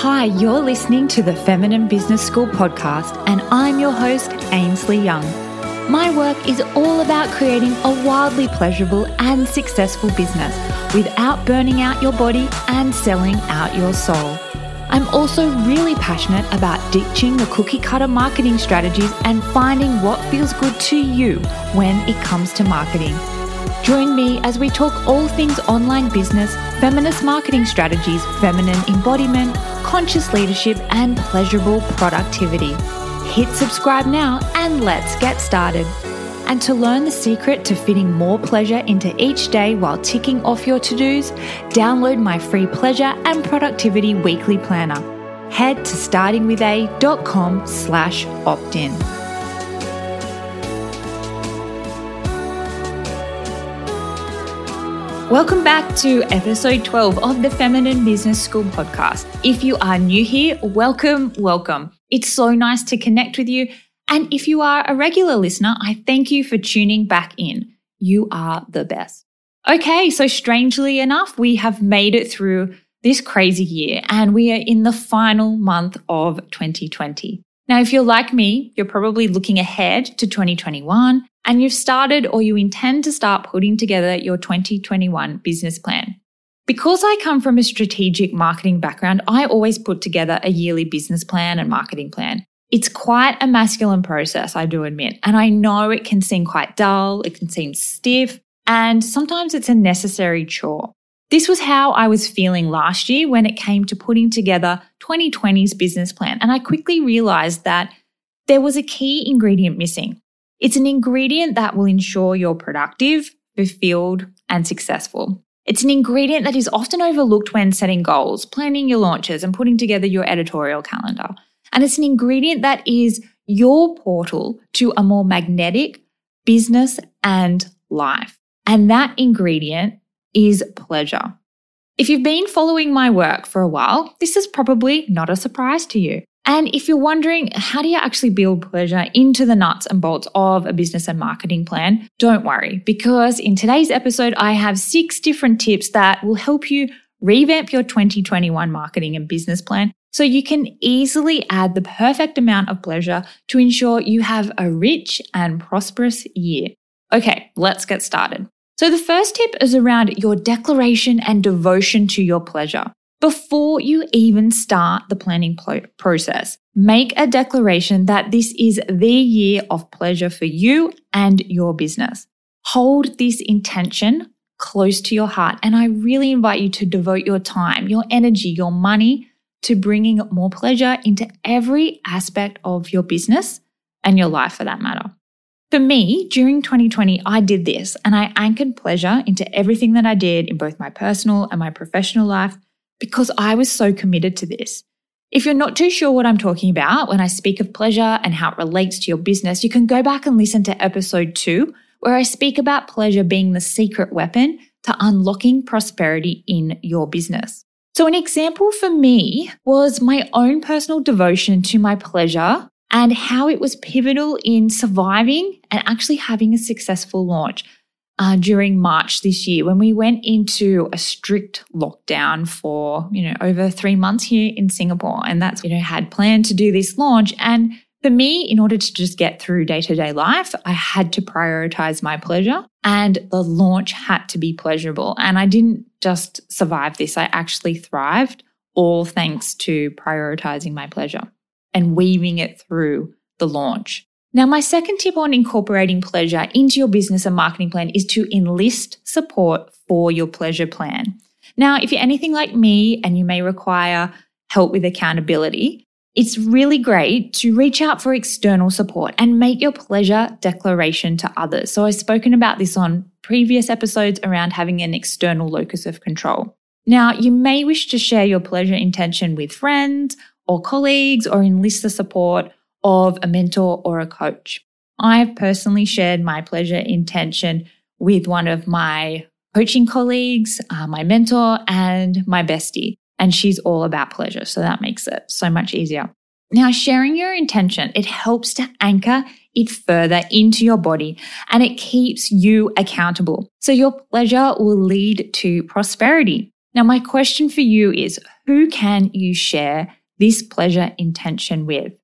Hi, you're listening to the Feminine Business School podcast, and I'm your host, Ainsley Young. My work is all about creating a wildly pleasurable and successful business without burning out your body and selling out your soul. I'm also really passionate about ditching the cookie cutter marketing strategies and finding what feels good to you when it comes to marketing. Join me as we talk all things online business, feminist marketing strategies, feminine embodiment, conscious leadership, and pleasurable productivity. Hit subscribe now and let's get started. And to learn the secret to fitting more pleasure into each day while ticking off your to dos, download my free pleasure and productivity weekly planner. Head to startingwitha.com slash opt in. Welcome back to episode 12 of the Feminine Business School podcast. If you are new here, welcome, welcome. It's so nice to connect with you. And if you are a regular listener, I thank you for tuning back in. You are the best. Okay, so strangely enough, we have made it through this crazy year and we are in the final month of 2020. Now, if you're like me, you're probably looking ahead to 2021 and you've started or you intend to start putting together your 2021 business plan. Because I come from a strategic marketing background, I always put together a yearly business plan and marketing plan. It's quite a masculine process, I do admit. And I know it can seem quite dull, it can seem stiff, and sometimes it's a necessary chore. This was how I was feeling last year when it came to putting together 2020's business plan. And I quickly realized that there was a key ingredient missing. It's an ingredient that will ensure you're productive, fulfilled, and successful. It's an ingredient that is often overlooked when setting goals, planning your launches, and putting together your editorial calendar. And it's an ingredient that is your portal to a more magnetic business and life. And that ingredient is pleasure. If you've been following my work for a while, this is probably not a surprise to you. And if you're wondering, how do you actually build pleasure into the nuts and bolts of a business and marketing plan? Don't worry, because in today's episode, I have six different tips that will help you revamp your 2021 marketing and business plan so you can easily add the perfect amount of pleasure to ensure you have a rich and prosperous year. Okay, let's get started. So, the first tip is around your declaration and devotion to your pleasure. Before you even start the planning process, make a declaration that this is the year of pleasure for you and your business. Hold this intention close to your heart. And I really invite you to devote your time, your energy, your money to bringing more pleasure into every aspect of your business and your life for that matter. For me, during 2020, I did this and I anchored pleasure into everything that I did in both my personal and my professional life because I was so committed to this. If you're not too sure what I'm talking about when I speak of pleasure and how it relates to your business, you can go back and listen to episode two, where I speak about pleasure being the secret weapon to unlocking prosperity in your business. So, an example for me was my own personal devotion to my pleasure and how it was pivotal in surviving and actually having a successful launch uh, during March this year when we went into a strict lockdown for, you know, over three months here in Singapore. And that's, you know, had planned to do this launch. And for me, in order to just get through day to day life, I had to prioritize my pleasure and the launch had to be pleasurable. And I didn't just survive this, I actually thrived, all thanks to prioritizing my pleasure and weaving it through the launch. Now, my second tip on incorporating pleasure into your business and marketing plan is to enlist support for your pleasure plan. Now, if you're anything like me and you may require help with accountability, it's really great to reach out for external support and make your pleasure declaration to others. So, I've spoken about this on previous episodes around having an external locus of control. Now, you may wish to share your pleasure intention with friends or colleagues or enlist the support of a mentor or a coach. I have personally shared my pleasure intention with one of my coaching colleagues, uh, my mentor, and my bestie. And she's all about pleasure. So that makes it so much easier. Now, sharing your intention, it helps to anchor it further into your body and it keeps you accountable. So your pleasure will lead to prosperity. Now, my question for you is who can you share this pleasure intention with?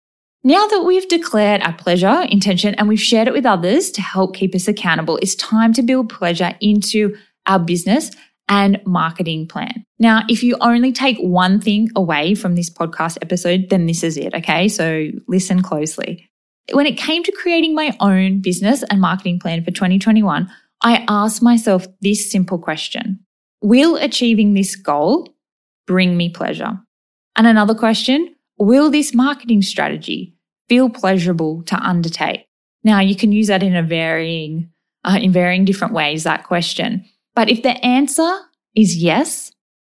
Now that we've declared our pleasure intention and we've shared it with others to help keep us accountable, it's time to build pleasure into our business and marketing plan. Now, if you only take one thing away from this podcast episode, then this is it. Okay. So listen closely. When it came to creating my own business and marketing plan for 2021, I asked myself this simple question Will achieving this goal bring me pleasure? And another question Will this marketing strategy feel pleasurable to undertake? Now, you can use that in a varying, uh, in varying different ways, that question. But if the answer is yes,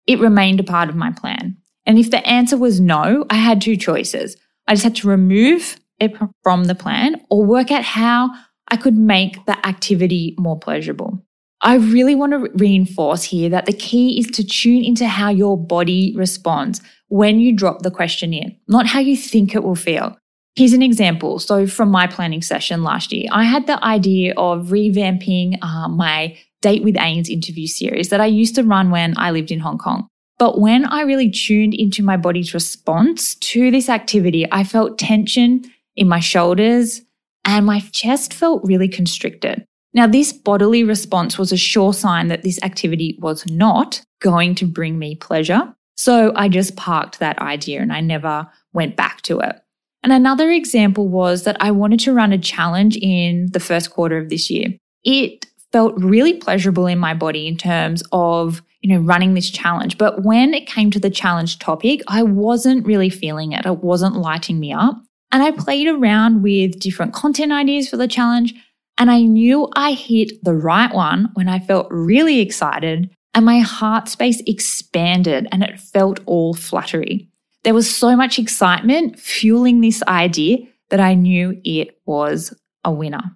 it remained a part of my plan. And if the answer was no, I had two choices. I just had to remove it from the plan or work out how I could make the activity more pleasurable. I really want to reinforce here that the key is to tune into how your body responds when you drop the question in, not how you think it will feel. Here's an example. So, from my planning session last year, I had the idea of revamping uh, my Date with Ains interview series that I used to run when I lived in Hong Kong. But when I really tuned into my body's response to this activity, I felt tension in my shoulders and my chest felt really constricted. Now, this bodily response was a sure sign that this activity was not going to bring me pleasure. So I just parked that idea and I never went back to it. And another example was that I wanted to run a challenge in the first quarter of this year. It felt really pleasurable in my body in terms of, you know, running this challenge. But when it came to the challenge topic, I wasn't really feeling it. It wasn't lighting me up. And I played around with different content ideas for the challenge. And I knew I hit the right one when I felt really excited and my heart space expanded and it felt all fluttery. There was so much excitement fueling this idea that I knew it was a winner.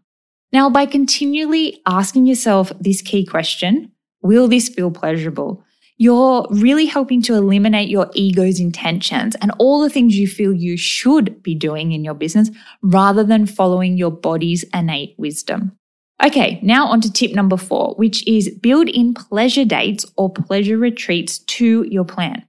Now, by continually asking yourself this key question, will this feel pleasurable? You're really helping to eliminate your ego's intentions and all the things you feel you should be doing in your business rather than following your body's innate wisdom. Okay, now on to tip number four, which is build in pleasure dates or pleasure retreats to your plan.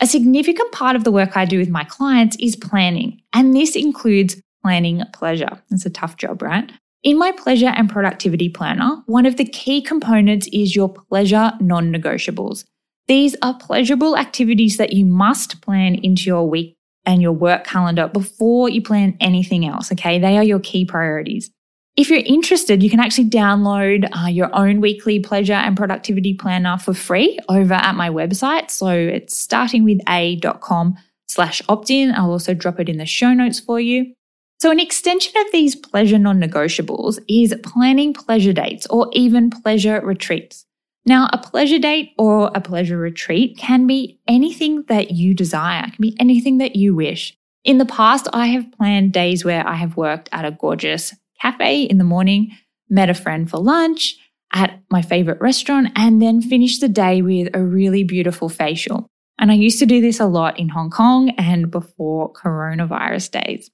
A significant part of the work I do with my clients is planning, and this includes planning pleasure. It's a tough job, right? In my pleasure and productivity planner, one of the key components is your pleasure non negotiables. These are pleasurable activities that you must plan into your week and your work calendar before you plan anything else. Okay. They are your key priorities. If you're interested, you can actually download uh, your own weekly pleasure and productivity planner for free over at my website. So it's starting with a.com slash opt in. I'll also drop it in the show notes for you. So an extension of these pleasure non-negotiables is planning pleasure dates or even pleasure retreats. Now, a pleasure date or a pleasure retreat can be anything that you desire, it can be anything that you wish. In the past, I have planned days where I have worked at a gorgeous cafe in the morning, met a friend for lunch at my favorite restaurant, and then finished the day with a really beautiful facial. And I used to do this a lot in Hong Kong and before coronavirus days.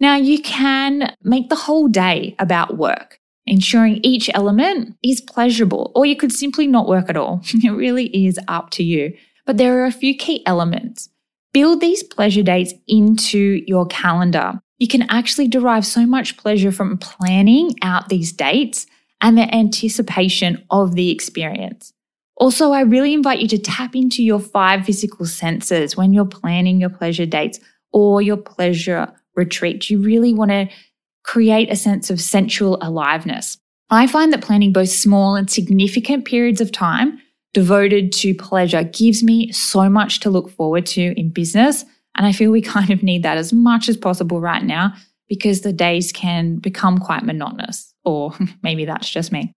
Now, you can make the whole day about work ensuring each element is pleasurable, or you could simply not work at all. It really is up to you. But there are a few key elements. Build these pleasure dates into your calendar. You can actually derive so much pleasure from planning out these dates and the anticipation of the experience. Also, I really invite you to tap into your five physical senses when you're planning your pleasure dates or your pleasure retreat. You really want to create a sense of sensual aliveness. I find that planning both small and significant periods of time devoted to pleasure gives me so much to look forward to in business. And I feel we kind of need that as much as possible right now because the days can become quite monotonous, or maybe that's just me.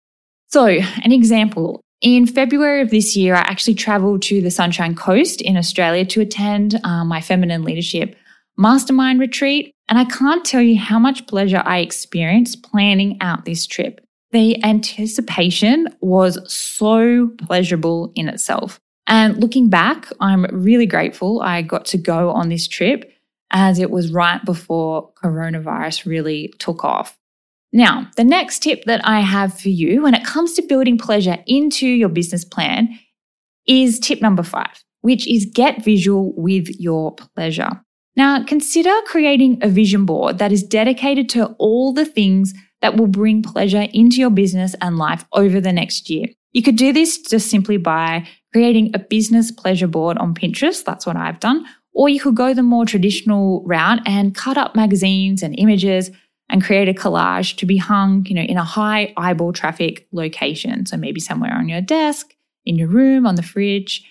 So, an example in February of this year, I actually traveled to the Sunshine Coast in Australia to attend uh, my feminine leadership mastermind retreat. And I can't tell you how much pleasure I experienced planning out this trip. The anticipation was so pleasurable in itself. And looking back, I'm really grateful I got to go on this trip as it was right before coronavirus really took off. Now, the next tip that I have for you when it comes to building pleasure into your business plan is tip number five, which is get visual with your pleasure. Now, consider creating a vision board that is dedicated to all the things that will bring pleasure into your business and life over the next year. You could do this just simply by creating a business pleasure board on Pinterest. That's what I've done. Or you could go the more traditional route and cut up magazines and images and create a collage to be hung, you know, in a high eyeball traffic location. So maybe somewhere on your desk, in your room, on the fridge.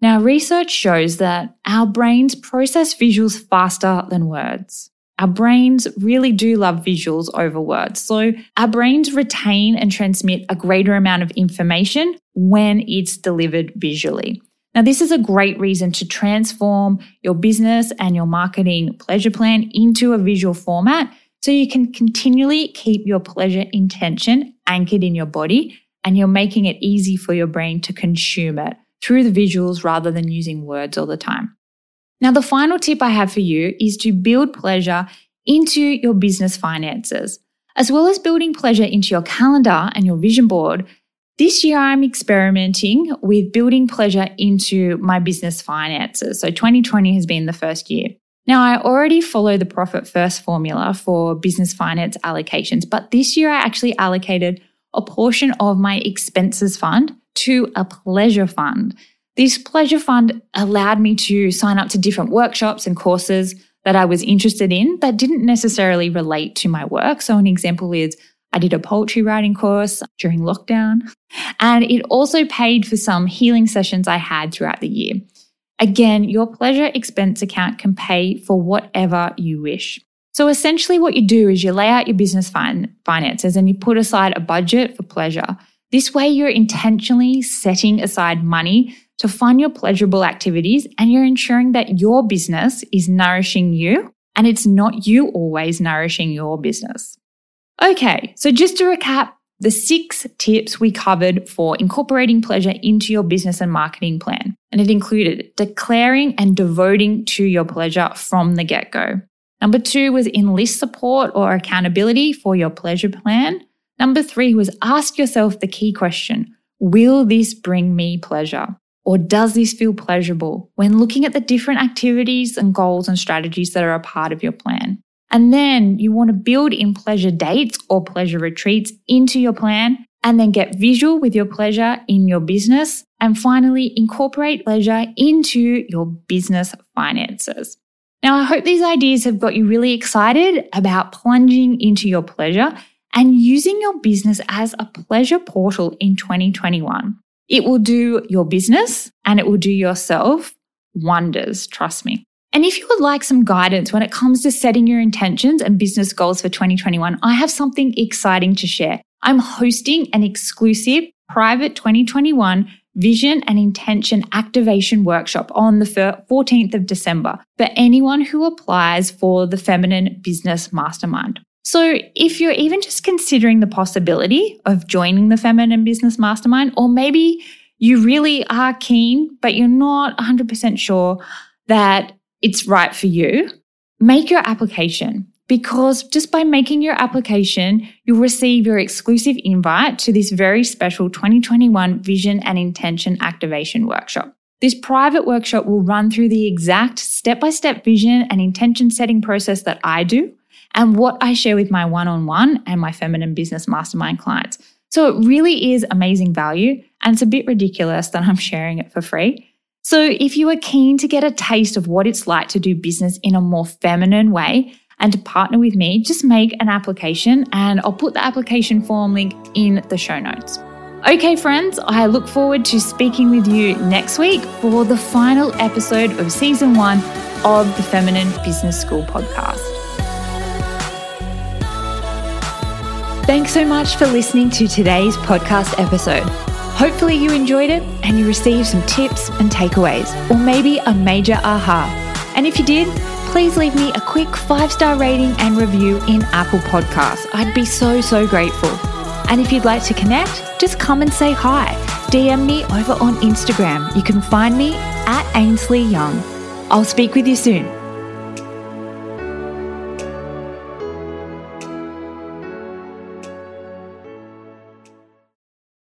Now, research shows that our brains process visuals faster than words. Our brains really do love visuals over words. So our brains retain and transmit a greater amount of information when it's delivered visually. Now, this is a great reason to transform your business and your marketing pleasure plan into a visual format so you can continually keep your pleasure intention anchored in your body and you're making it easy for your brain to consume it through the visuals rather than using words all the time. Now, the final tip I have for you is to build pleasure into your business finances. As well as building pleasure into your calendar and your vision board, this year, I'm experimenting with building pleasure into my business finances. So 2020 has been the first year. Now, I already follow the profit first formula for business finance allocations, but this year I actually allocated a portion of my expenses fund to a pleasure fund. This pleasure fund allowed me to sign up to different workshops and courses that I was interested in that didn't necessarily relate to my work. So, an example is I did a poetry writing course during lockdown, and it also paid for some healing sessions I had throughout the year. Again, your pleasure expense account can pay for whatever you wish. So essentially, what you do is you lay out your business fin- finances and you put aside a budget for pleasure. This way, you're intentionally setting aside money to fund your pleasurable activities and you're ensuring that your business is nourishing you and it's not you always nourishing your business. Okay, so just to recap, the six tips we covered for incorporating pleasure into your business and marketing plan. And it included declaring and devoting to your pleasure from the get go. Number two was enlist support or accountability for your pleasure plan. Number three was ask yourself the key question Will this bring me pleasure? Or does this feel pleasurable when looking at the different activities and goals and strategies that are a part of your plan? And then you want to build in pleasure dates or pleasure retreats into your plan and then get visual with your pleasure in your business. And finally, incorporate pleasure into your business finances. Now, I hope these ideas have got you really excited about plunging into your pleasure and using your business as a pleasure portal in 2021. It will do your business and it will do yourself wonders, trust me. And if you would like some guidance when it comes to setting your intentions and business goals for 2021, I have something exciting to share. I'm hosting an exclusive private 2021 vision and intention activation workshop on the 14th of December for anyone who applies for the Feminine Business Mastermind. So, if you're even just considering the possibility of joining the Feminine Business Mastermind, or maybe you really are keen, but you're not 100% sure that it's right for you, make your application because just by making your application, you'll receive your exclusive invite to this very special 2021 Vision and Intention Activation Workshop. This private workshop will run through the exact step by step vision and intention setting process that I do and what I share with my one on one and my feminine business mastermind clients. So it really is amazing value. And it's a bit ridiculous that I'm sharing it for free. So, if you are keen to get a taste of what it's like to do business in a more feminine way and to partner with me, just make an application and I'll put the application form link in the show notes. Okay, friends, I look forward to speaking with you next week for the final episode of season one of the Feminine Business School podcast. Thanks so much for listening to today's podcast episode. Hopefully, you enjoyed it and you received some tips and takeaways, or maybe a major aha. And if you did, please leave me a quick five star rating and review in Apple Podcasts. I'd be so, so grateful. And if you'd like to connect, just come and say hi. DM me over on Instagram. You can find me at Ainsley Young. I'll speak with you soon.